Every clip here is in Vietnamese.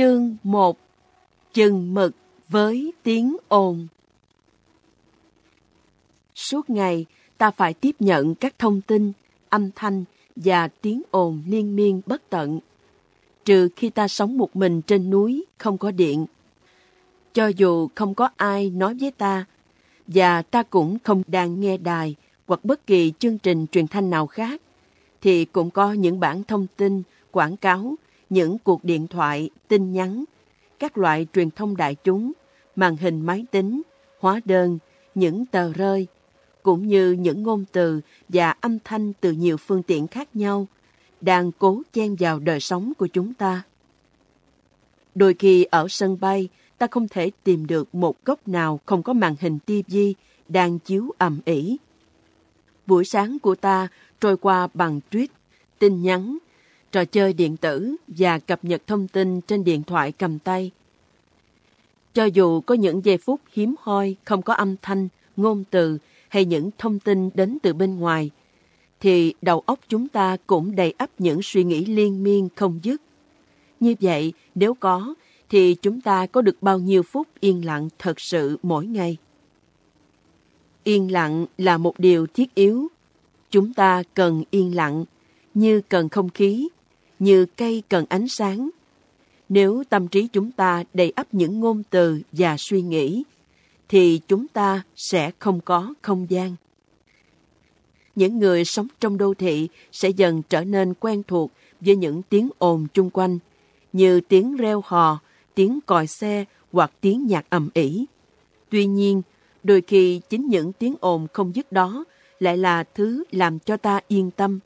Chương 1 Chừng mực với tiếng ồn Suốt ngày, ta phải tiếp nhận các thông tin, âm thanh và tiếng ồn liên miên bất tận. Trừ khi ta sống một mình trên núi, không có điện. Cho dù không có ai nói với ta, và ta cũng không đang nghe đài hoặc bất kỳ chương trình truyền thanh nào khác, thì cũng có những bản thông tin, quảng cáo, những cuộc điện thoại, tin nhắn, các loại truyền thông đại chúng, màn hình máy tính, hóa đơn, những tờ rơi, cũng như những ngôn từ và âm thanh từ nhiều phương tiện khác nhau, đang cố chen vào đời sống của chúng ta. Đôi khi ở sân bay, ta không thể tìm được một góc nào không có màn hình TV đang chiếu ầm ĩ. Buổi sáng của ta trôi qua bằng tweet, tin nhắn, trò chơi điện tử và cập nhật thông tin trên điện thoại cầm tay. Cho dù có những giây phút hiếm hoi không có âm thanh, ngôn từ hay những thông tin đến từ bên ngoài, thì đầu óc chúng ta cũng đầy ắp những suy nghĩ liên miên không dứt. Như vậy, nếu có, thì chúng ta có được bao nhiêu phút yên lặng thật sự mỗi ngày? Yên lặng là một điều thiết yếu. Chúng ta cần yên lặng, như cần không khí, như cây cần ánh sáng. Nếu tâm trí chúng ta đầy ắp những ngôn từ và suy nghĩ, thì chúng ta sẽ không có không gian. Những người sống trong đô thị sẽ dần trở nên quen thuộc với những tiếng ồn chung quanh, như tiếng reo hò, tiếng còi xe hoặc tiếng nhạc ầm ĩ. Tuy nhiên, đôi khi chính những tiếng ồn không dứt đó lại là thứ làm cho ta yên tâm.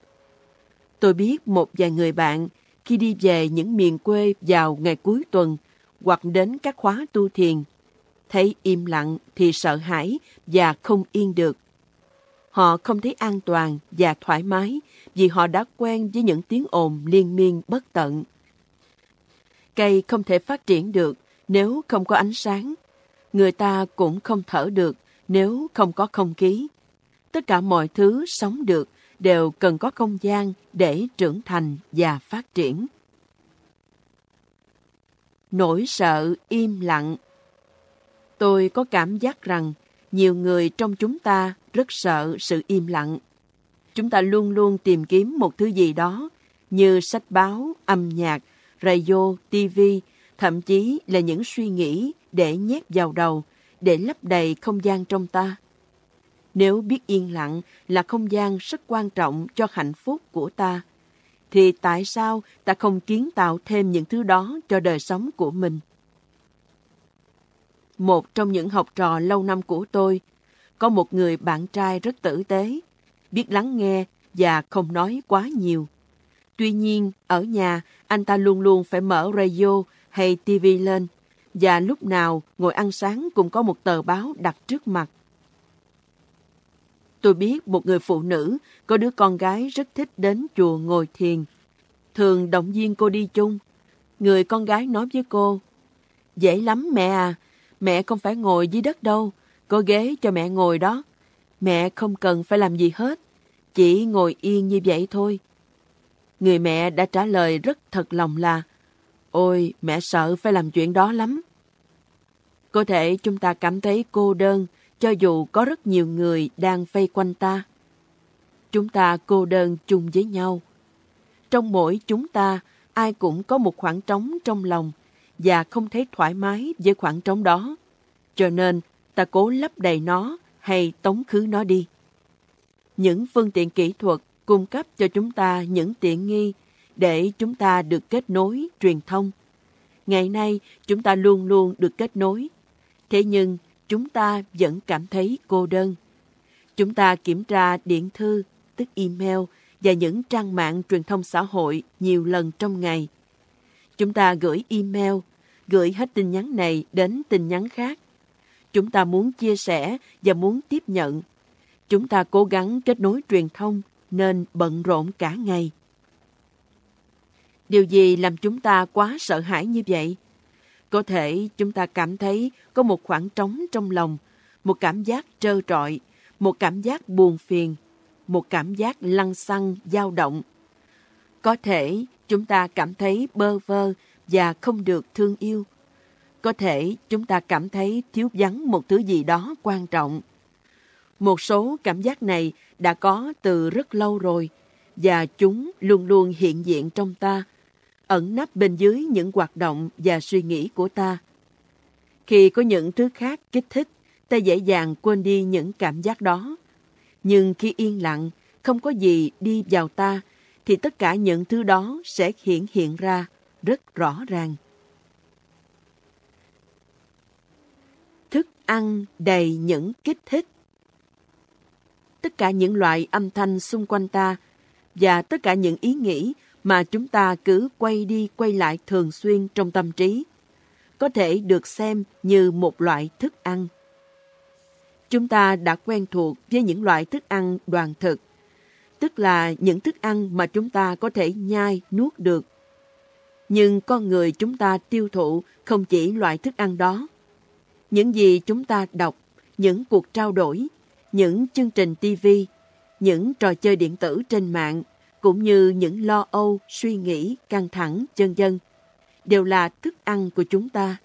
Tôi biết một vài người bạn khi đi về những miền quê vào ngày cuối tuần hoặc đến các khóa tu thiền, thấy im lặng thì sợ hãi và không yên được. Họ không thấy an toàn và thoải mái vì họ đã quen với những tiếng ồn liên miên bất tận. Cây không thể phát triển được nếu không có ánh sáng. Người ta cũng không thở được nếu không có không khí. Tất cả mọi thứ sống được đều cần có không gian để trưởng thành và phát triển. Nỗi sợ im lặng Tôi có cảm giác rằng nhiều người trong chúng ta rất sợ sự im lặng. Chúng ta luôn luôn tìm kiếm một thứ gì đó như sách báo, âm nhạc, radio, TV, thậm chí là những suy nghĩ để nhét vào đầu, để lấp đầy không gian trong ta. Nếu biết yên lặng là không gian rất quan trọng cho hạnh phúc của ta, thì tại sao ta không kiến tạo thêm những thứ đó cho đời sống của mình? Một trong những học trò lâu năm của tôi, có một người bạn trai rất tử tế, biết lắng nghe và không nói quá nhiều. Tuy nhiên, ở nhà, anh ta luôn luôn phải mở radio hay TV lên, và lúc nào ngồi ăn sáng cũng có một tờ báo đặt trước mặt. Tôi biết một người phụ nữ có đứa con gái rất thích đến chùa ngồi thiền. Thường động viên cô đi chung. Người con gái nói với cô, Dễ lắm mẹ à, mẹ không phải ngồi dưới đất đâu, có ghế cho mẹ ngồi đó. Mẹ không cần phải làm gì hết, chỉ ngồi yên như vậy thôi. Người mẹ đã trả lời rất thật lòng là, Ôi, mẹ sợ phải làm chuyện đó lắm. Có thể chúng ta cảm thấy cô đơn cho dù có rất nhiều người đang vây quanh ta. Chúng ta cô đơn chung với nhau. Trong mỗi chúng ta, ai cũng có một khoảng trống trong lòng và không thấy thoải mái với khoảng trống đó. Cho nên, ta cố lấp đầy nó hay tống khứ nó đi. Những phương tiện kỹ thuật cung cấp cho chúng ta những tiện nghi để chúng ta được kết nối, truyền thông. Ngày nay, chúng ta luôn luôn được kết nối. Thế nhưng, chúng ta vẫn cảm thấy cô đơn. Chúng ta kiểm tra điện thư, tức email, và những trang mạng truyền thông xã hội nhiều lần trong ngày. Chúng ta gửi email, gửi hết tin nhắn này đến tin nhắn khác. Chúng ta muốn chia sẻ và muốn tiếp nhận. Chúng ta cố gắng kết nối truyền thông nên bận rộn cả ngày. Điều gì làm chúng ta quá sợ hãi như vậy? Có thể chúng ta cảm thấy có một khoảng trống trong lòng, một cảm giác trơ trọi, một cảm giác buồn phiền, một cảm giác lăng xăng, dao động. Có thể chúng ta cảm thấy bơ vơ và không được thương yêu. Có thể chúng ta cảm thấy thiếu vắng một thứ gì đó quan trọng. Một số cảm giác này đã có từ rất lâu rồi và chúng luôn luôn hiện diện trong ta, ẩn nấp bên dưới những hoạt động và suy nghĩ của ta. Khi có những thứ khác kích thích, ta dễ dàng quên đi những cảm giác đó. Nhưng khi yên lặng, không có gì đi vào ta, thì tất cả những thứ đó sẽ hiện hiện ra rất rõ ràng. Thức ăn đầy những kích thích. Tất cả những loại âm thanh xung quanh ta và tất cả những ý nghĩ mà chúng ta cứ quay đi quay lại thường xuyên trong tâm trí có thể được xem như một loại thức ăn. Chúng ta đã quen thuộc với những loại thức ăn đoàn thực, tức là những thức ăn mà chúng ta có thể nhai, nuốt được. Nhưng con người chúng ta tiêu thụ không chỉ loại thức ăn đó. Những gì chúng ta đọc, những cuộc trao đổi, những chương trình TV, những trò chơi điện tử trên mạng, cũng như những lo âu, suy nghĩ, căng thẳng, chân dân, đều là thức ăn của chúng ta.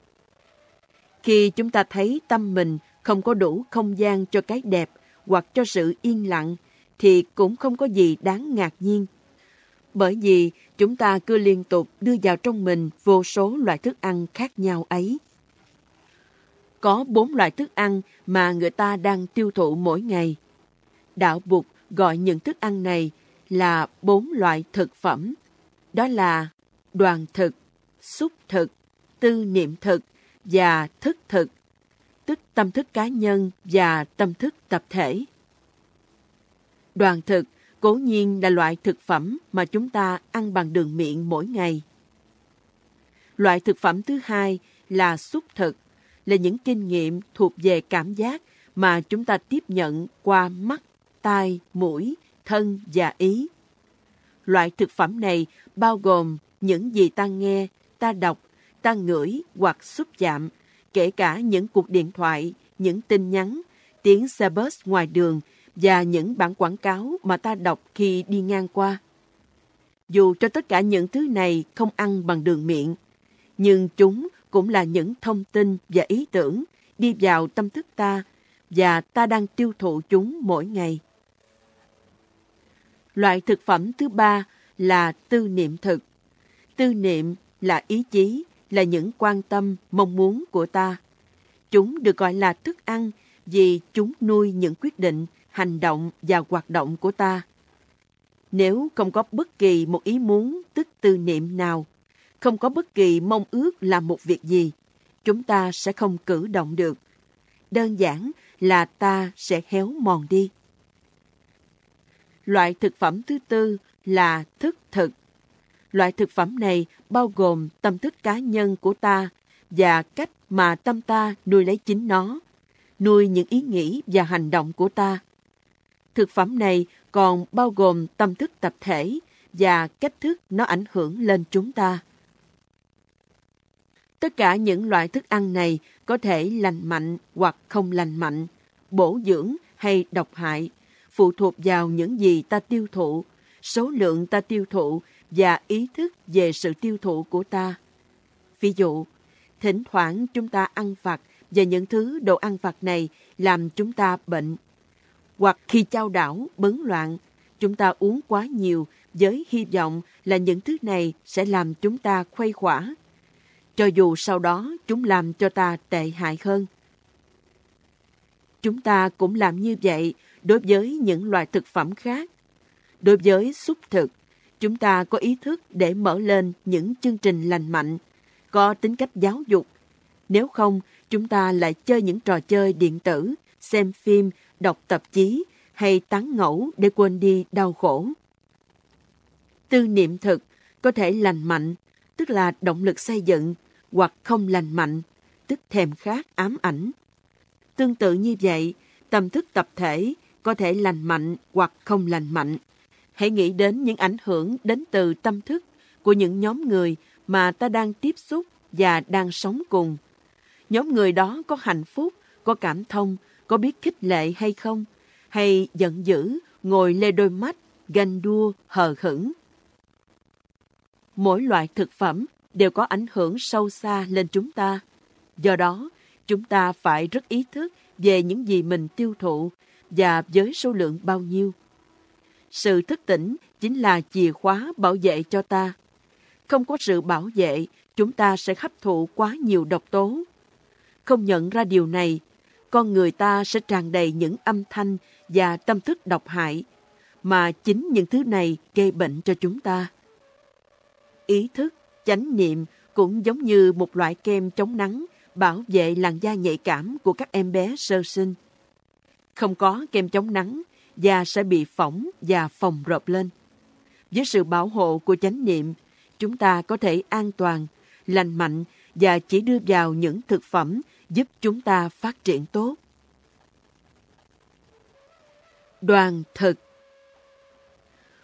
Khi chúng ta thấy tâm mình không có đủ không gian cho cái đẹp hoặc cho sự yên lặng, thì cũng không có gì đáng ngạc nhiên. Bởi vì chúng ta cứ liên tục đưa vào trong mình vô số loại thức ăn khác nhau ấy. Có bốn loại thức ăn mà người ta đang tiêu thụ mỗi ngày. Đạo Bục gọi những thức ăn này là bốn loại thực phẩm. Đó là đoàn thực, xúc thực, tư niệm thực và thức thực, tức tâm thức cá nhân và tâm thức tập thể. Đoàn thực cố nhiên là loại thực phẩm mà chúng ta ăn bằng đường miệng mỗi ngày. Loại thực phẩm thứ hai là xúc thực, là những kinh nghiệm thuộc về cảm giác mà chúng ta tiếp nhận qua mắt, tai, mũi, thân và ý. Loại thực phẩm này bao gồm những gì ta nghe, ta đọc, ta ngửi hoặc xúc chạm, kể cả những cuộc điện thoại, những tin nhắn, tiếng xe bus ngoài đường và những bản quảng cáo mà ta đọc khi đi ngang qua. Dù cho tất cả những thứ này không ăn bằng đường miệng, nhưng chúng cũng là những thông tin và ý tưởng đi vào tâm thức ta và ta đang tiêu thụ chúng mỗi ngày. Loại thực phẩm thứ ba là tư niệm thực. Tư niệm là ý chí, là những quan tâm, mong muốn của ta. Chúng được gọi là thức ăn vì chúng nuôi những quyết định, hành động và hoạt động của ta. Nếu không có bất kỳ một ý muốn tức tư niệm nào, không có bất kỳ mong ước làm một việc gì, chúng ta sẽ không cử động được. Đơn giản là ta sẽ héo mòn đi. Loại thực phẩm thứ tư là thức thực. Loại thực phẩm này bao gồm tâm thức cá nhân của ta và cách mà tâm ta nuôi lấy chính nó, nuôi những ý nghĩ và hành động của ta. Thực phẩm này còn bao gồm tâm thức tập thể và cách thức nó ảnh hưởng lên chúng ta. Tất cả những loại thức ăn này có thể lành mạnh hoặc không lành mạnh, bổ dưỡng hay độc hại, phụ thuộc vào những gì ta tiêu thụ, số lượng ta tiêu thụ và ý thức về sự tiêu thụ của ta. Ví dụ, thỉnh thoảng chúng ta ăn vặt và những thứ đồ ăn vặt này làm chúng ta bệnh. Hoặc khi trao đảo, bấn loạn, chúng ta uống quá nhiều với hy vọng là những thứ này sẽ làm chúng ta khuây khỏa. Cho dù sau đó chúng làm cho ta tệ hại hơn. Chúng ta cũng làm như vậy đối với những loại thực phẩm khác. Đối với xúc thực, chúng ta có ý thức để mở lên những chương trình lành mạnh, có tính cách giáo dục. Nếu không, chúng ta lại chơi những trò chơi điện tử, xem phim, đọc tạp chí hay tán ngẫu để quên đi đau khổ. Tư niệm thực có thể lành mạnh, tức là động lực xây dựng, hoặc không lành mạnh, tức thèm khát ám ảnh. Tương tự như vậy, tâm thức tập thể có thể lành mạnh hoặc không lành mạnh. Hãy nghĩ đến những ảnh hưởng đến từ tâm thức của những nhóm người mà ta đang tiếp xúc và đang sống cùng. Nhóm người đó có hạnh phúc, có cảm thông, có biết khích lệ hay không? Hay giận dữ, ngồi lê đôi mắt, ganh đua, hờ hững? Mỗi loại thực phẩm đều có ảnh hưởng sâu xa lên chúng ta. Do đó, chúng ta phải rất ý thức về những gì mình tiêu thụ và với số lượng bao nhiêu. Sự thức tỉnh chính là chìa khóa bảo vệ cho ta. Không có sự bảo vệ, chúng ta sẽ hấp thụ quá nhiều độc tố. Không nhận ra điều này, con người ta sẽ tràn đầy những âm thanh và tâm thức độc hại, mà chính những thứ này gây bệnh cho chúng ta. Ý thức, chánh niệm cũng giống như một loại kem chống nắng bảo vệ làn da nhạy cảm của các em bé sơ sinh. Không có kem chống nắng, da sẽ bị phỏng và phồng rộp lên. Với sự bảo hộ của chánh niệm, chúng ta có thể an toàn, lành mạnh và chỉ đưa vào những thực phẩm giúp chúng ta phát triển tốt. Đoàn thực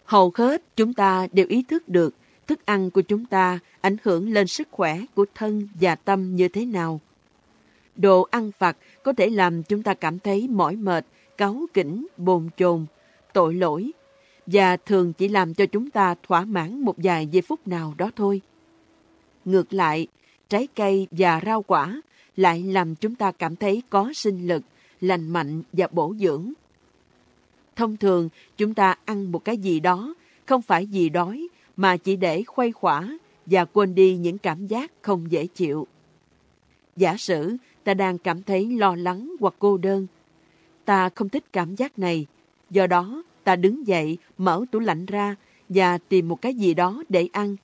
Hầu hết chúng ta đều ý thức được thức ăn của chúng ta ảnh hưởng lên sức khỏe của thân và tâm như thế nào. Đồ ăn vặt có thể làm chúng ta cảm thấy mỏi mệt, cáu kỉnh, bồn chồn, tội lỗi và thường chỉ làm cho chúng ta thỏa mãn một vài giây phút nào đó thôi. Ngược lại, trái cây và rau quả lại làm chúng ta cảm thấy có sinh lực, lành mạnh và bổ dưỡng. Thông thường, chúng ta ăn một cái gì đó, không phải vì đói, mà chỉ để khuây khỏa và quên đi những cảm giác không dễ chịu. Giả sử ta đang cảm thấy lo lắng hoặc cô đơn. Ta không thích cảm giác này, do đó ta đứng dậy, mở tủ lạnh ra và tìm một cái gì đó để ăn.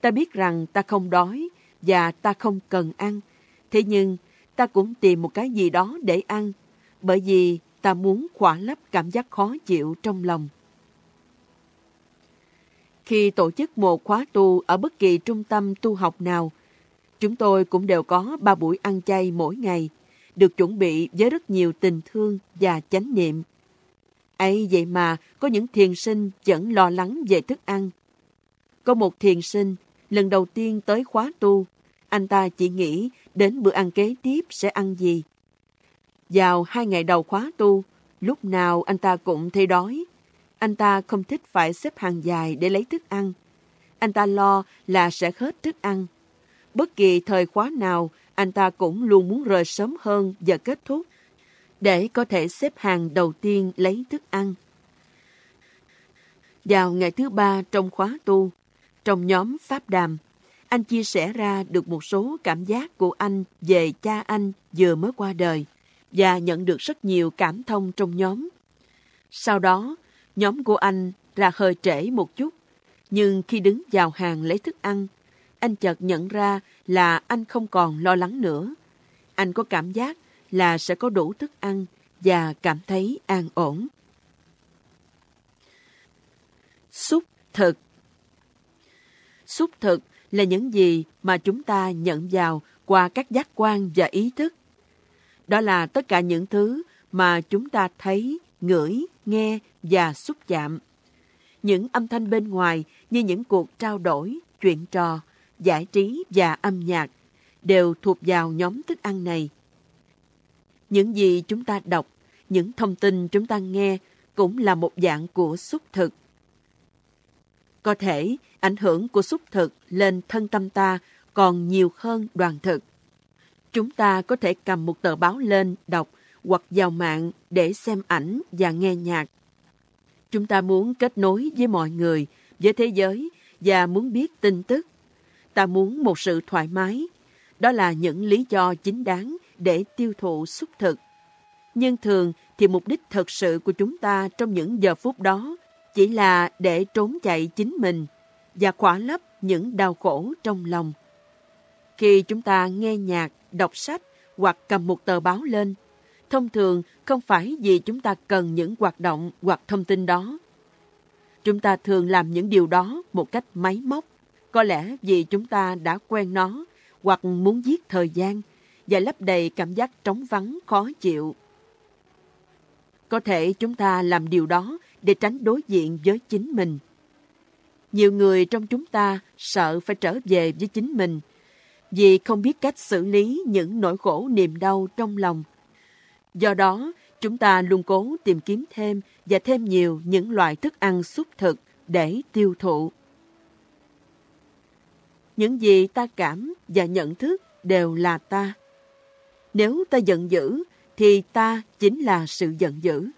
Ta biết rằng ta không đói và ta không cần ăn, thế nhưng ta cũng tìm một cái gì đó để ăn, bởi vì ta muốn khỏa lấp cảm giác khó chịu trong lòng. Khi tổ chức một khóa tu ở bất kỳ trung tâm tu học nào, chúng tôi cũng đều có ba buổi ăn chay mỗi ngày, được chuẩn bị với rất nhiều tình thương và chánh niệm. ấy vậy mà có những thiền sinh vẫn lo lắng về thức ăn. Có một thiền sinh, lần đầu tiên tới khóa tu, anh ta chỉ nghĩ đến bữa ăn kế tiếp sẽ ăn gì. Vào hai ngày đầu khóa tu, lúc nào anh ta cũng thấy đói, anh ta không thích phải xếp hàng dài để lấy thức ăn. Anh ta lo là sẽ hết thức ăn. Bất kỳ thời khóa nào, anh ta cũng luôn muốn rời sớm hơn giờ kết thúc để có thể xếp hàng đầu tiên lấy thức ăn. Vào ngày thứ ba trong khóa tu, trong nhóm Pháp Đàm, anh chia sẻ ra được một số cảm giác của anh về cha anh vừa mới qua đời và nhận được rất nhiều cảm thông trong nhóm. Sau đó, Nhóm của anh ra hơi trễ một chút, nhưng khi đứng vào hàng lấy thức ăn, anh chợt nhận ra là anh không còn lo lắng nữa. Anh có cảm giác là sẽ có đủ thức ăn và cảm thấy an ổn. Xúc thực Xúc thực là những gì mà chúng ta nhận vào qua các giác quan và ý thức. Đó là tất cả những thứ mà chúng ta thấy, ngửi, nghe và xúc chạm. Những âm thanh bên ngoài như những cuộc trao đổi, chuyện trò, giải trí và âm nhạc đều thuộc vào nhóm thức ăn này. Những gì chúng ta đọc, những thông tin chúng ta nghe cũng là một dạng của xúc thực. Có thể ảnh hưởng của xúc thực lên thân tâm ta còn nhiều hơn đoàn thực. Chúng ta có thể cầm một tờ báo lên đọc hoặc vào mạng để xem ảnh và nghe nhạc. Chúng ta muốn kết nối với mọi người, với thế giới và muốn biết tin tức. Ta muốn một sự thoải mái. Đó là những lý do chính đáng để tiêu thụ xúc thực. Nhưng thường thì mục đích thật sự của chúng ta trong những giờ phút đó chỉ là để trốn chạy chính mình và khỏa lấp những đau khổ trong lòng. Khi chúng ta nghe nhạc, đọc sách hoặc cầm một tờ báo lên, thông thường không phải vì chúng ta cần những hoạt động hoặc thông tin đó. Chúng ta thường làm những điều đó một cách máy móc, có lẽ vì chúng ta đã quen nó hoặc muốn giết thời gian và lấp đầy cảm giác trống vắng khó chịu. Có thể chúng ta làm điều đó để tránh đối diện với chính mình. Nhiều người trong chúng ta sợ phải trở về với chính mình vì không biết cách xử lý những nỗi khổ niềm đau trong lòng Do đó, chúng ta luôn cố tìm kiếm thêm và thêm nhiều những loại thức ăn xúc thực để tiêu thụ. Những gì ta cảm và nhận thức đều là ta. Nếu ta giận dữ, thì ta chính là sự giận dữ.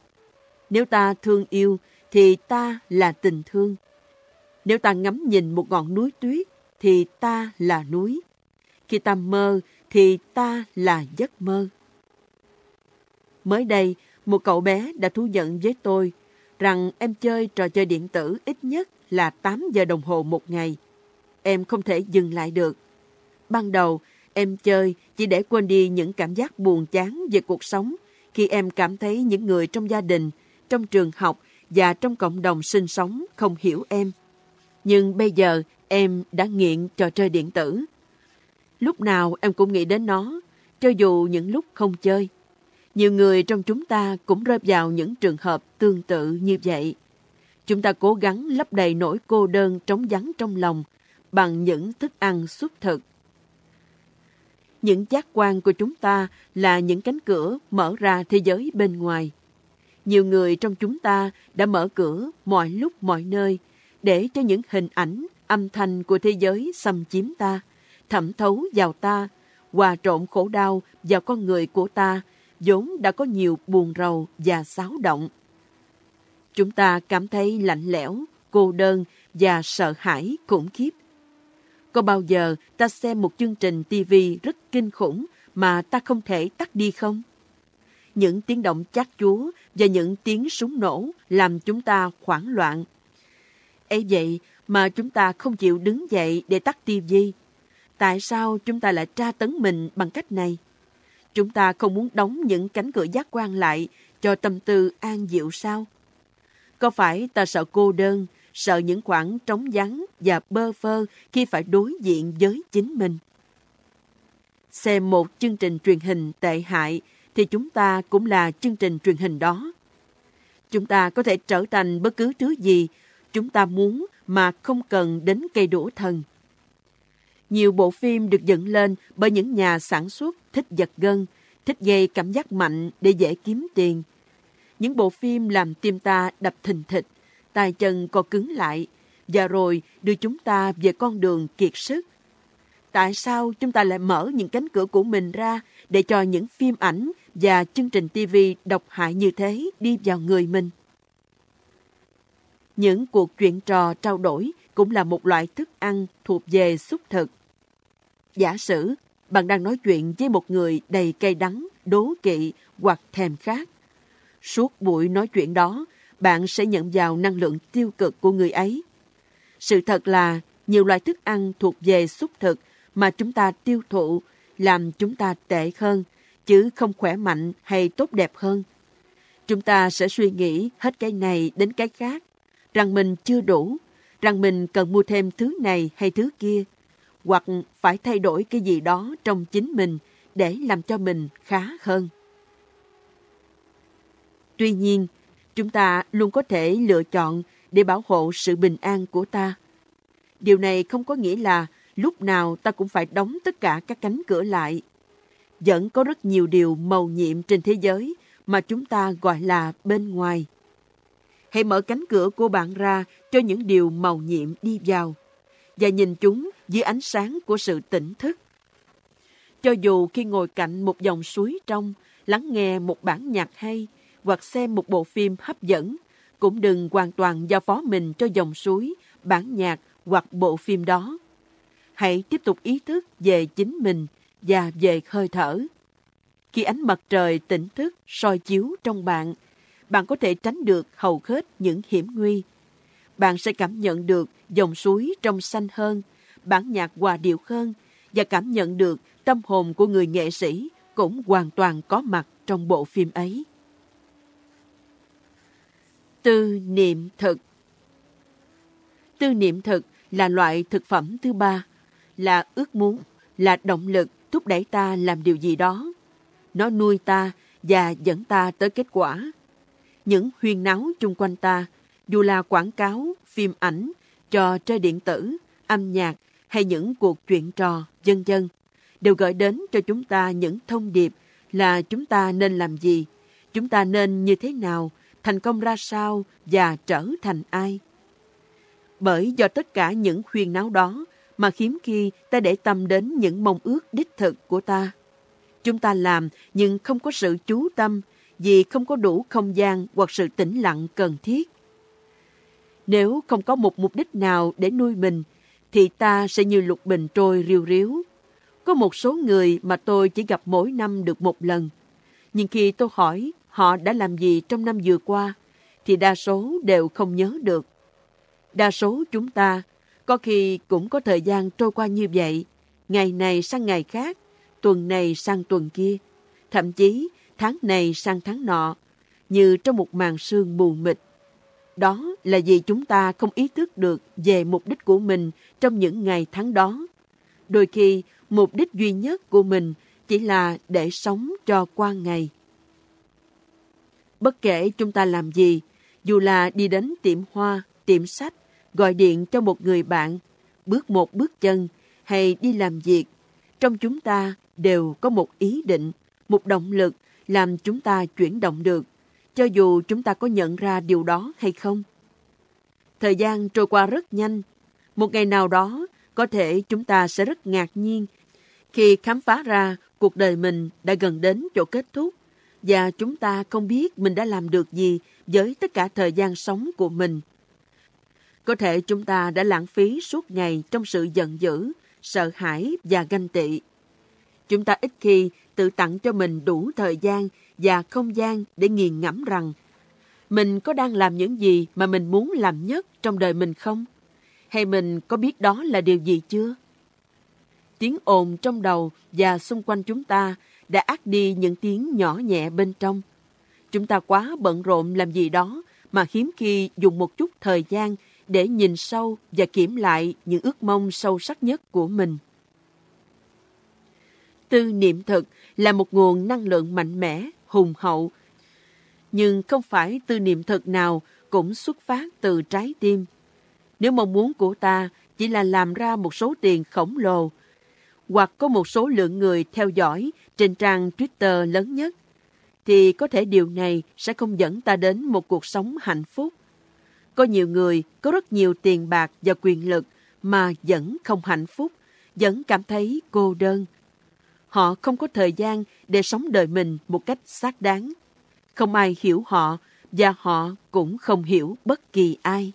Nếu ta thương yêu, thì ta là tình thương. Nếu ta ngắm nhìn một ngọn núi tuyết, thì ta là núi. Khi ta mơ, thì ta là giấc mơ. Mới đây, một cậu bé đã thú nhận với tôi rằng em chơi trò chơi điện tử ít nhất là 8 giờ đồng hồ một ngày. Em không thể dừng lại được. Ban đầu, em chơi chỉ để quên đi những cảm giác buồn chán về cuộc sống khi em cảm thấy những người trong gia đình, trong trường học và trong cộng đồng sinh sống không hiểu em. Nhưng bây giờ em đã nghiện trò chơi điện tử. Lúc nào em cũng nghĩ đến nó, cho dù những lúc không chơi. Nhiều người trong chúng ta cũng rơi vào những trường hợp tương tự như vậy. Chúng ta cố gắng lấp đầy nỗi cô đơn trống vắng trong lòng bằng những thức ăn xuất thực. Những giác quan của chúng ta là những cánh cửa mở ra thế giới bên ngoài. Nhiều người trong chúng ta đã mở cửa mọi lúc mọi nơi để cho những hình ảnh, âm thanh của thế giới xâm chiếm ta, thẩm thấu vào ta, hòa trộn khổ đau vào con người của ta, vốn đã có nhiều buồn rầu và xáo động. Chúng ta cảm thấy lạnh lẽo, cô đơn và sợ hãi khủng khiếp. Có bao giờ ta xem một chương trình TV rất kinh khủng mà ta không thể tắt đi không? Những tiếng động chát chúa và những tiếng súng nổ làm chúng ta hoảng loạn. ấy vậy mà chúng ta không chịu đứng dậy để tắt TV. Tại sao chúng ta lại tra tấn mình bằng cách này? Chúng ta không muốn đóng những cánh cửa giác quan lại cho tâm tư an dịu sao? Có phải ta sợ cô đơn, sợ những khoảng trống vắng và bơ phơ khi phải đối diện với chính mình? Xem một chương trình truyền hình tệ hại thì chúng ta cũng là chương trình truyền hình đó. Chúng ta có thể trở thành bất cứ thứ gì chúng ta muốn mà không cần đến cây đũa thần. Nhiều bộ phim được dựng lên bởi những nhà sản xuất thích giật gân, thích gây cảm giác mạnh để dễ kiếm tiền. Những bộ phim làm tim ta đập thình thịch, tay chân co cứng lại, và rồi đưa chúng ta về con đường kiệt sức. Tại sao chúng ta lại mở những cánh cửa của mình ra để cho những phim ảnh và chương trình TV độc hại như thế đi vào người mình? Những cuộc chuyện trò trao đổi cũng là một loại thức ăn thuộc về xúc thực. Giả sử bạn đang nói chuyện với một người đầy cay đắng, đố kỵ hoặc thèm khát. Suốt buổi nói chuyện đó, bạn sẽ nhận vào năng lượng tiêu cực của người ấy. Sự thật là nhiều loại thức ăn thuộc về xúc thực mà chúng ta tiêu thụ làm chúng ta tệ hơn, chứ không khỏe mạnh hay tốt đẹp hơn. Chúng ta sẽ suy nghĩ hết cái này đến cái khác, rằng mình chưa đủ, rằng mình cần mua thêm thứ này hay thứ kia, hoặc phải thay đổi cái gì đó trong chính mình để làm cho mình khá hơn. Tuy nhiên, chúng ta luôn có thể lựa chọn để bảo hộ sự bình an của ta. Điều này không có nghĩa là lúc nào ta cũng phải đóng tất cả các cánh cửa lại. Vẫn có rất nhiều điều màu nhiệm trên thế giới mà chúng ta gọi là bên ngoài. Hãy mở cánh cửa của bạn ra cho những điều màu nhiệm đi vào và nhìn chúng dưới ánh sáng của sự tỉnh thức. Cho dù khi ngồi cạnh một dòng suối trong, lắng nghe một bản nhạc hay hoặc xem một bộ phim hấp dẫn, cũng đừng hoàn toàn giao phó mình cho dòng suối, bản nhạc hoặc bộ phim đó. Hãy tiếp tục ý thức về chính mình và về hơi thở. Khi ánh mặt trời tỉnh thức soi chiếu trong bạn, bạn có thể tránh được hầu hết những hiểm nguy. Bạn sẽ cảm nhận được dòng suối trong xanh hơn, bản nhạc hòa điệu hơn và cảm nhận được tâm hồn của người nghệ sĩ cũng hoàn toàn có mặt trong bộ phim ấy. Tư niệm thực Tư niệm thực là loại thực phẩm thứ ba, là ước muốn, là động lực thúc đẩy ta làm điều gì đó. Nó nuôi ta và dẫn ta tới kết quả. Những huyên náo chung quanh ta, dù là quảng cáo, phim ảnh, trò chơi điện tử, âm nhạc hay những cuộc chuyện trò, dân dân, đều gửi đến cho chúng ta những thông điệp là chúng ta nên làm gì, chúng ta nên như thế nào, thành công ra sao và trở thành ai. Bởi do tất cả những khuyên náo đó mà khiếm khi ta để tâm đến những mong ước đích thực của ta. Chúng ta làm nhưng không có sự chú tâm vì không có đủ không gian hoặc sự tĩnh lặng cần thiết. Nếu không có một mục đích nào để nuôi mình, thì ta sẽ như lục bình trôi riêu riếu. Có một số người mà tôi chỉ gặp mỗi năm được một lần. Nhưng khi tôi hỏi họ đã làm gì trong năm vừa qua, thì đa số đều không nhớ được. Đa số chúng ta có khi cũng có thời gian trôi qua như vậy, ngày này sang ngày khác, tuần này sang tuần kia, thậm chí tháng này sang tháng nọ, như trong một màn sương mù mịt. Đó là vì chúng ta không ý thức được về mục đích của mình trong những ngày tháng đó. Đôi khi, mục đích duy nhất của mình chỉ là để sống cho qua ngày. Bất kể chúng ta làm gì, dù là đi đến tiệm hoa, tiệm sách, gọi điện cho một người bạn, bước một bước chân hay đi làm việc, trong chúng ta đều có một ý định, một động lực làm chúng ta chuyển động được, cho dù chúng ta có nhận ra điều đó hay không. Thời gian trôi qua rất nhanh. Một ngày nào đó, có thể chúng ta sẽ rất ngạc nhiên khi khám phá ra cuộc đời mình đã gần đến chỗ kết thúc và chúng ta không biết mình đã làm được gì với tất cả thời gian sống của mình. Có thể chúng ta đã lãng phí suốt ngày trong sự giận dữ, sợ hãi và ganh tị. Chúng ta ít khi tự tặng cho mình đủ thời gian và không gian để nghiền ngẫm rằng mình có đang làm những gì mà mình muốn làm nhất trong đời mình không? Hay mình có biết đó là điều gì chưa? Tiếng ồn trong đầu và xung quanh chúng ta đã át đi những tiếng nhỏ nhẹ bên trong. Chúng ta quá bận rộn làm gì đó mà hiếm khi dùng một chút thời gian để nhìn sâu và kiểm lại những ước mong sâu sắc nhất của mình. Tư niệm thực là một nguồn năng lượng mạnh mẽ, hùng hậu, nhưng không phải tư niệm thực nào cũng xuất phát từ trái tim. Nếu mong muốn của ta chỉ là làm ra một số tiền khổng lồ, hoặc có một số lượng người theo dõi trên trang Twitter lớn nhất, thì có thể điều này sẽ không dẫn ta đến một cuộc sống hạnh phúc. Có nhiều người có rất nhiều tiền bạc và quyền lực mà vẫn không hạnh phúc, vẫn cảm thấy cô đơn. Họ không có thời gian để sống đời mình một cách xác đáng. Không ai hiểu họ và họ cũng không hiểu bất kỳ ai.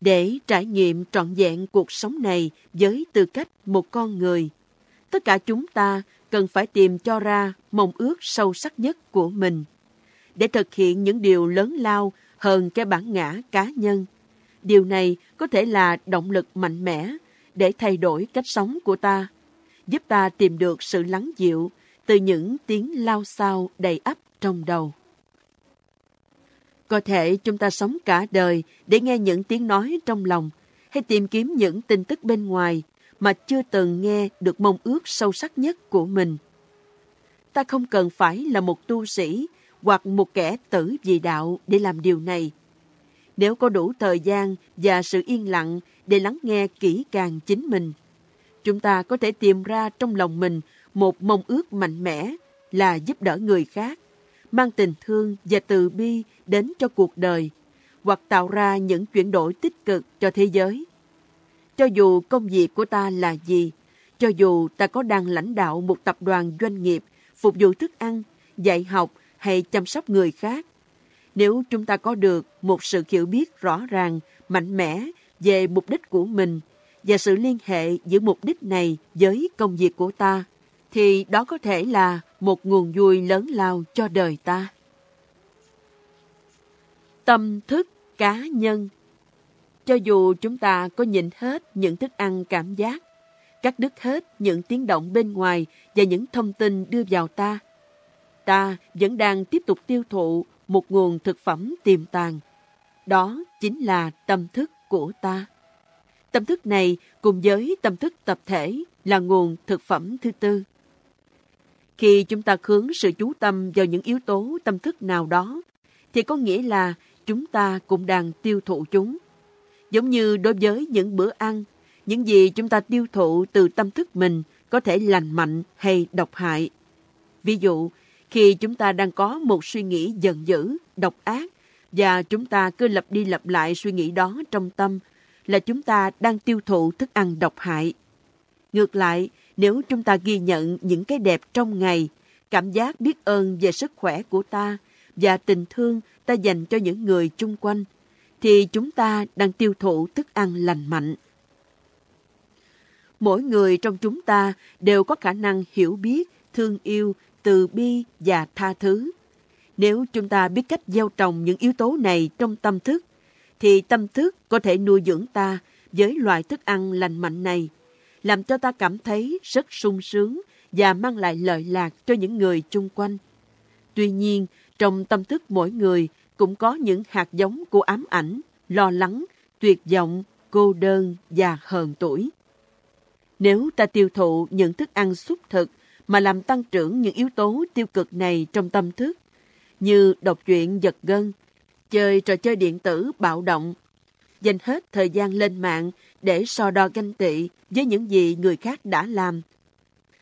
Để trải nghiệm trọn vẹn cuộc sống này với tư cách một con người, tất cả chúng ta cần phải tìm cho ra mong ước sâu sắc nhất của mình để thực hiện những điều lớn lao hơn cái bản ngã cá nhân. Điều này có thể là động lực mạnh mẽ để thay đổi cách sống của ta, giúp ta tìm được sự lắng dịu từ những tiếng lao xao đầy ắp trong đầu. Có thể chúng ta sống cả đời để nghe những tiếng nói trong lòng hay tìm kiếm những tin tức bên ngoài mà chưa từng nghe được mong ước sâu sắc nhất của mình. Ta không cần phải là một tu sĩ hoặc một kẻ tử vì đạo để làm điều này. Nếu có đủ thời gian và sự yên lặng để lắng nghe kỹ càng chính mình, chúng ta có thể tìm ra trong lòng mình một mong ước mạnh mẽ là giúp đỡ người khác, mang tình thương và từ bi đến cho cuộc đời, hoặc tạo ra những chuyển đổi tích cực cho thế giới. Cho dù công việc của ta là gì, cho dù ta có đang lãnh đạo một tập đoàn doanh nghiệp, phục vụ thức ăn, dạy học hay chăm sóc người khác, nếu chúng ta có được một sự hiểu biết rõ ràng, mạnh mẽ về mục đích của mình và sự liên hệ giữa mục đích này với công việc của ta, thì đó có thể là một nguồn vui lớn lao cho đời ta. Tâm thức cá nhân cho dù chúng ta có nhìn hết những thức ăn cảm giác, cắt đứt hết những tiếng động bên ngoài và những thông tin đưa vào ta, ta vẫn đang tiếp tục tiêu thụ một nguồn thực phẩm tiềm tàng. Đó chính là tâm thức của ta. Tâm thức này cùng với tâm thức tập thể là nguồn thực phẩm thứ tư. Khi chúng ta hướng sự chú tâm vào những yếu tố tâm thức nào đó, thì có nghĩa là chúng ta cũng đang tiêu thụ chúng. Giống như đối với những bữa ăn, những gì chúng ta tiêu thụ từ tâm thức mình có thể lành mạnh hay độc hại. Ví dụ, khi chúng ta đang có một suy nghĩ giận dữ, độc ác, và chúng ta cứ lặp đi lặp lại suy nghĩ đó trong tâm, là chúng ta đang tiêu thụ thức ăn độc hại. Ngược lại, nếu chúng ta ghi nhận những cái đẹp trong ngày, cảm giác biết ơn về sức khỏe của ta và tình thương ta dành cho những người chung quanh, thì chúng ta đang tiêu thụ thức ăn lành mạnh. Mỗi người trong chúng ta đều có khả năng hiểu biết, thương yêu, từ bi và tha thứ. Nếu chúng ta biết cách gieo trồng những yếu tố này trong tâm thức, thì tâm thức có thể nuôi dưỡng ta với loại thức ăn lành mạnh này, làm cho ta cảm thấy rất sung sướng và mang lại lợi lạc cho những người chung quanh. Tuy nhiên, trong tâm thức mỗi người cũng có những hạt giống của ám ảnh, lo lắng, tuyệt vọng, cô đơn và hờn tuổi. Nếu ta tiêu thụ những thức ăn xúc thực mà làm tăng trưởng những yếu tố tiêu cực này trong tâm thức, như đọc truyện giật gân, chơi trò chơi điện tử bạo động, dành hết thời gian lên mạng để so đo ganh tị với những gì người khác đã làm,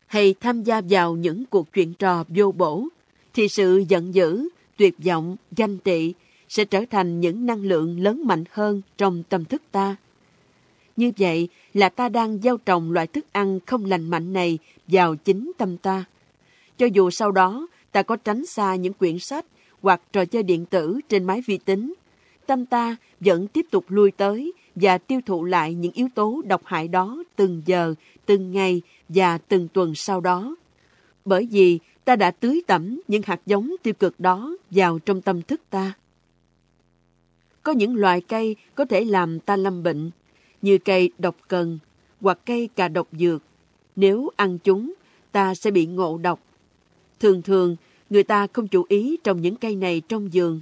hay tham gia vào những cuộc chuyện trò vô bổ, thì sự giận dữ, tuyệt vọng, ganh tị sẽ trở thành những năng lượng lớn mạnh hơn trong tâm thức ta. Như vậy là ta đang gieo trồng loại thức ăn không lành mạnh này vào chính tâm ta. Cho dù sau đó ta có tránh xa những quyển sách hoặc trò chơi điện tử trên máy vi tính, tâm ta vẫn tiếp tục lui tới và tiêu thụ lại những yếu tố độc hại đó từng giờ, từng ngày và từng tuần sau đó. Bởi vì ta đã tưới tẩm những hạt giống tiêu cực đó vào trong tâm thức ta. Có những loài cây có thể làm ta lâm bệnh, như cây độc cần hoặc cây cà độc dược. Nếu ăn chúng, ta sẽ bị ngộ độc. Thường thường, người ta không chú ý trồng những cây này trong giường.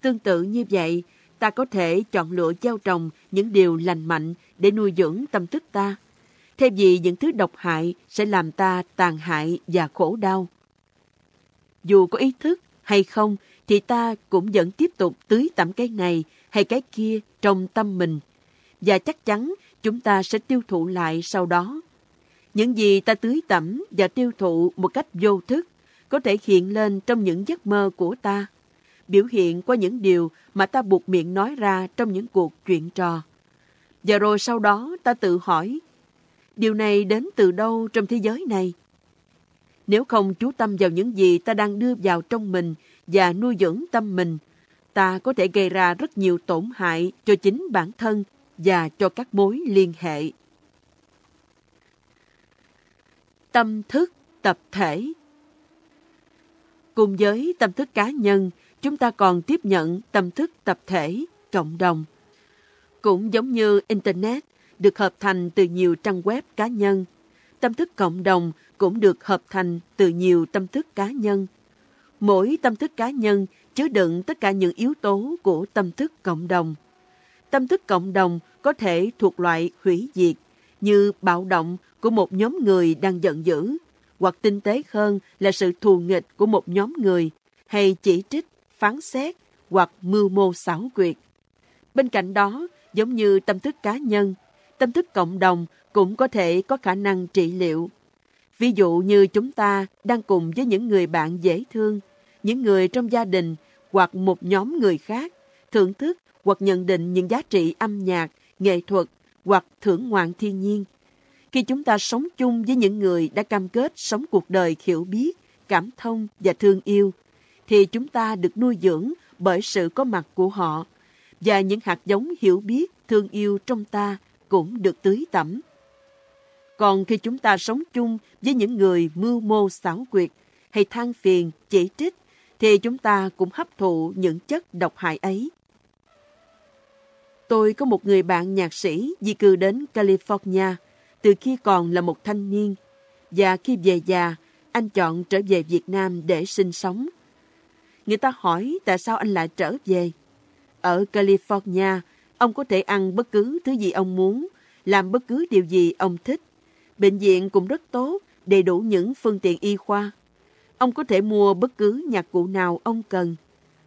Tương tự như vậy, ta có thể chọn lựa gieo trồng những điều lành mạnh để nuôi dưỡng tâm thức ta. Thay vì những thứ độc hại sẽ làm ta tàn hại và khổ đau. Dù có ý thức hay không, thì ta cũng vẫn tiếp tục tưới tẩm cái này hay cái kia trong tâm mình. Và chắc chắn chúng ta sẽ tiêu thụ lại sau đó. Những gì ta tưới tẩm và tiêu thụ một cách vô thức có thể hiện lên trong những giấc mơ của ta, biểu hiện qua những điều mà ta buộc miệng nói ra trong những cuộc chuyện trò. Và rồi sau đó ta tự hỏi, điều này đến từ đâu trong thế giới này? Nếu không chú tâm vào những gì ta đang đưa vào trong mình và nuôi dưỡng tâm mình, ta có thể gây ra rất nhiều tổn hại cho chính bản thân và cho các mối liên hệ. Tâm thức tập thể Cùng với tâm thức cá nhân, chúng ta còn tiếp nhận tâm thức tập thể, cộng đồng. Cũng giống như Internet được hợp thành từ nhiều trang web cá nhân, tâm thức cộng đồng cũng được hợp thành từ nhiều tâm thức cá nhân. Mỗi tâm thức cá nhân chứa đựng tất cả những yếu tố của tâm thức cộng đồng. Tâm thức cộng đồng có thể thuộc loại hủy diệt, như bạo động của một nhóm người đang giận dữ, hoặc tinh tế hơn là sự thù nghịch của một nhóm người, hay chỉ trích, phán xét, hoặc mưu mô xảo quyệt. Bên cạnh đó, giống như tâm thức cá nhân, tâm thức cộng đồng cũng có thể có khả năng trị liệu. Ví dụ như chúng ta đang cùng với những người bạn dễ thương, những người trong gia đình hoặc một nhóm người khác, thưởng thức hoặc nhận định những giá trị âm nhạc, nghệ thuật hoặc thưởng ngoạn thiên nhiên. Khi chúng ta sống chung với những người đã cam kết sống cuộc đời hiểu biết, cảm thông và thương yêu, thì chúng ta được nuôi dưỡng bởi sự có mặt của họ và những hạt giống hiểu biết, thương yêu trong ta cũng được tưới tẩm. Còn khi chúng ta sống chung với những người mưu mô xảo quyệt hay than phiền, chỉ trích, thì chúng ta cũng hấp thụ những chất độc hại ấy. Tôi có một người bạn nhạc sĩ di cư đến California từ khi còn là một thanh niên và khi về già, anh chọn trở về Việt Nam để sinh sống. Người ta hỏi tại sao anh lại trở về. Ở California, ông có thể ăn bất cứ thứ gì ông muốn, làm bất cứ điều gì ông thích. Bệnh viện cũng rất tốt, đầy đủ những phương tiện y khoa. Ông có thể mua bất cứ nhạc cụ nào ông cần.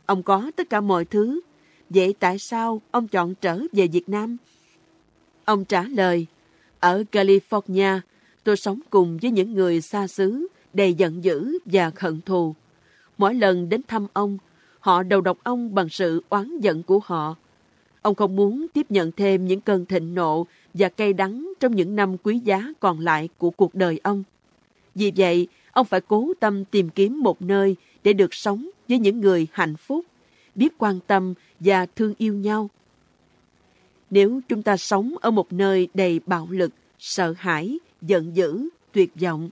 Ông có tất cả mọi thứ. Vậy tại sao ông chọn trở về Việt Nam? Ông trả lời, ở California, tôi sống cùng với những người xa xứ, đầy giận dữ và hận thù. Mỗi lần đến thăm ông, họ đầu độc ông bằng sự oán giận của họ. Ông không muốn tiếp nhận thêm những cơn thịnh nộ và cay đắng trong những năm quý giá còn lại của cuộc đời ông. Vì vậy, ông phải cố tâm tìm kiếm một nơi để được sống với những người hạnh phúc, biết quan tâm và thương yêu nhau. Nếu chúng ta sống ở một nơi đầy bạo lực, sợ hãi, giận dữ, tuyệt vọng,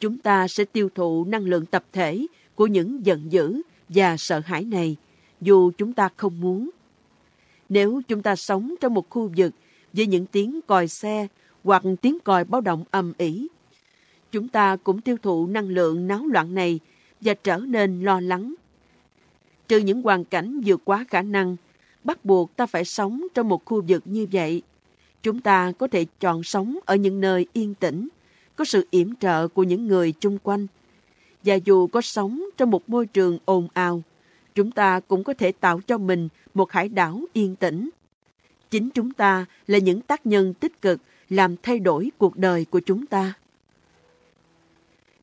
chúng ta sẽ tiêu thụ năng lượng tập thể của những giận dữ và sợ hãi này, dù chúng ta không muốn. Nếu chúng ta sống trong một khu vực với những tiếng còi xe hoặc tiếng còi báo động ầm ĩ, chúng ta cũng tiêu thụ năng lượng náo loạn này và trở nên lo lắng. Trừ những hoàn cảnh vượt quá khả năng, bắt buộc ta phải sống trong một khu vực như vậy. Chúng ta có thể chọn sống ở những nơi yên tĩnh, có sự yểm trợ của những người chung quanh. Và dù có sống trong một môi trường ồn ào, chúng ta cũng có thể tạo cho mình một hải đảo yên tĩnh. Chính chúng ta là những tác nhân tích cực làm thay đổi cuộc đời của chúng ta.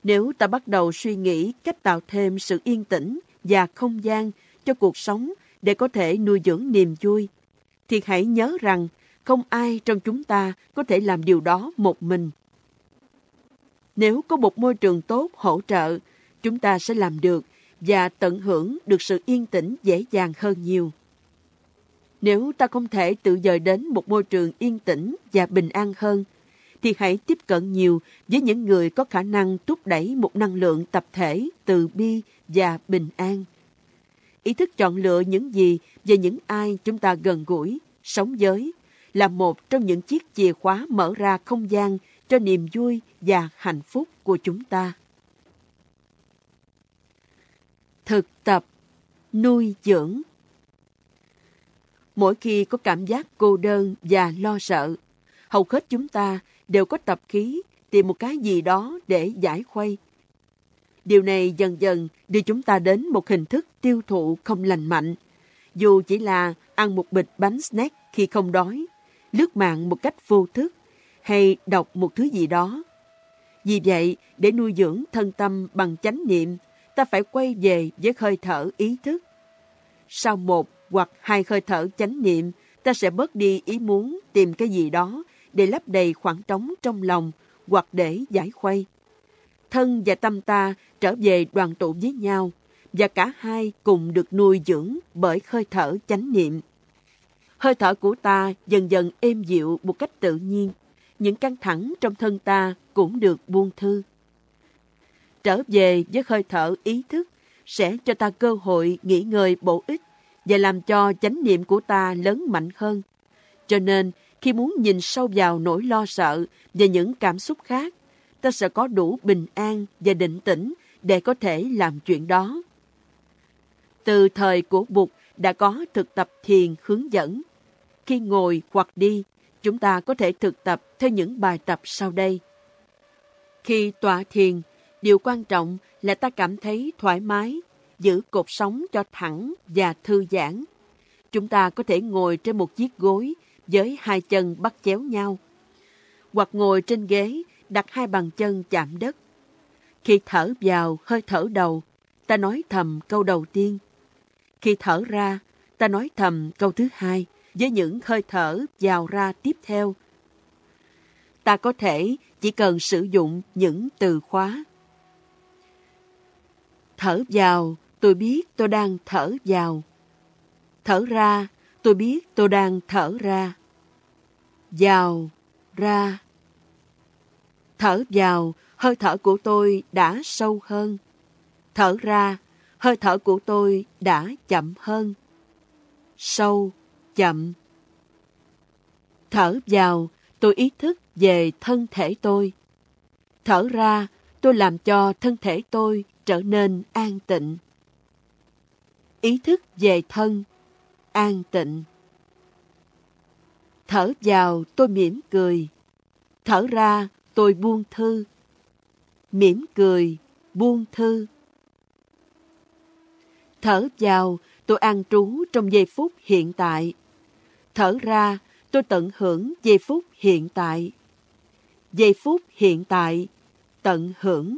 Nếu ta bắt đầu suy nghĩ cách tạo thêm sự yên tĩnh và không gian cho cuộc sống để có thể nuôi dưỡng niềm vui, thì hãy nhớ rằng không ai trong chúng ta có thể làm điều đó một mình. Nếu có một môi trường tốt hỗ trợ, chúng ta sẽ làm được và tận hưởng được sự yên tĩnh dễ dàng hơn nhiều. Nếu ta không thể tự dời đến một môi trường yên tĩnh và bình an hơn, thì hãy tiếp cận nhiều với những người có khả năng thúc đẩy một năng lượng tập thể từ bi và bình an. Ý thức chọn lựa những gì và những ai chúng ta gần gũi, sống với là một trong những chiếc chìa khóa mở ra không gian cho niềm vui và hạnh phúc của chúng ta. Thực tập nuôi dưỡng Mỗi khi có cảm giác cô đơn và lo sợ, hầu hết chúng ta đều có tập khí tìm một cái gì đó để giải khuây. Điều này dần dần đưa chúng ta đến một hình thức tiêu thụ không lành mạnh, dù chỉ là ăn một bịch bánh snack khi không đói, lướt mạng một cách vô thức hay đọc một thứ gì đó. Vì vậy, để nuôi dưỡng thân tâm bằng chánh niệm, ta phải quay về với hơi thở ý thức. Sau một hoặc hai hơi thở chánh niệm, ta sẽ bớt đi ý muốn tìm cái gì đó để lấp đầy khoảng trống trong lòng hoặc để giải khuây. Thân và tâm ta trở về đoàn tụ với nhau và cả hai cùng được nuôi dưỡng bởi hơi thở chánh niệm. Hơi thở của ta dần dần êm dịu một cách tự nhiên. Những căng thẳng trong thân ta cũng được buông thư. Trở về với hơi thở ý thức sẽ cho ta cơ hội nghỉ ngơi bổ ích và làm cho chánh niệm của ta lớn mạnh hơn. Cho nên, khi muốn nhìn sâu vào nỗi lo sợ và những cảm xúc khác, ta sẽ có đủ bình an và định tĩnh để có thể làm chuyện đó. Từ thời của Bụt đã có thực tập thiền hướng dẫn. Khi ngồi hoặc đi, chúng ta có thể thực tập theo những bài tập sau đây. Khi tọa thiền, điều quan trọng là ta cảm thấy thoải mái, giữ cột sống cho thẳng và thư giãn. Chúng ta có thể ngồi trên một chiếc gối với hai chân bắt chéo nhau, hoặc ngồi trên ghế đặt hai bàn chân chạm đất. Khi thở vào hơi thở đầu, ta nói thầm câu đầu tiên. Khi thở ra, ta nói thầm câu thứ hai với những hơi thở vào ra tiếp theo. Ta có thể chỉ cần sử dụng những từ khóa. Thở vào, tôi biết tôi đang thở vào. Thở ra, tôi biết tôi đang thở ra. Vào, ra. Thở vào, hơi thở của tôi đã sâu hơn. Thở ra, hơi thở của tôi đã chậm hơn. Sâu, chậm. Thở vào, tôi ý thức về thân thể tôi. Thở ra, tôi làm cho thân thể tôi trở nên an tịnh. Ý thức về thân, an tịnh. Thở vào tôi mỉm cười. Thở ra tôi buông thư. Mỉm cười, buông thư. Thở vào tôi an trú trong giây phút hiện tại. Thở ra tôi tận hưởng giây phút hiện tại. Giây phút hiện tại, tận hưởng.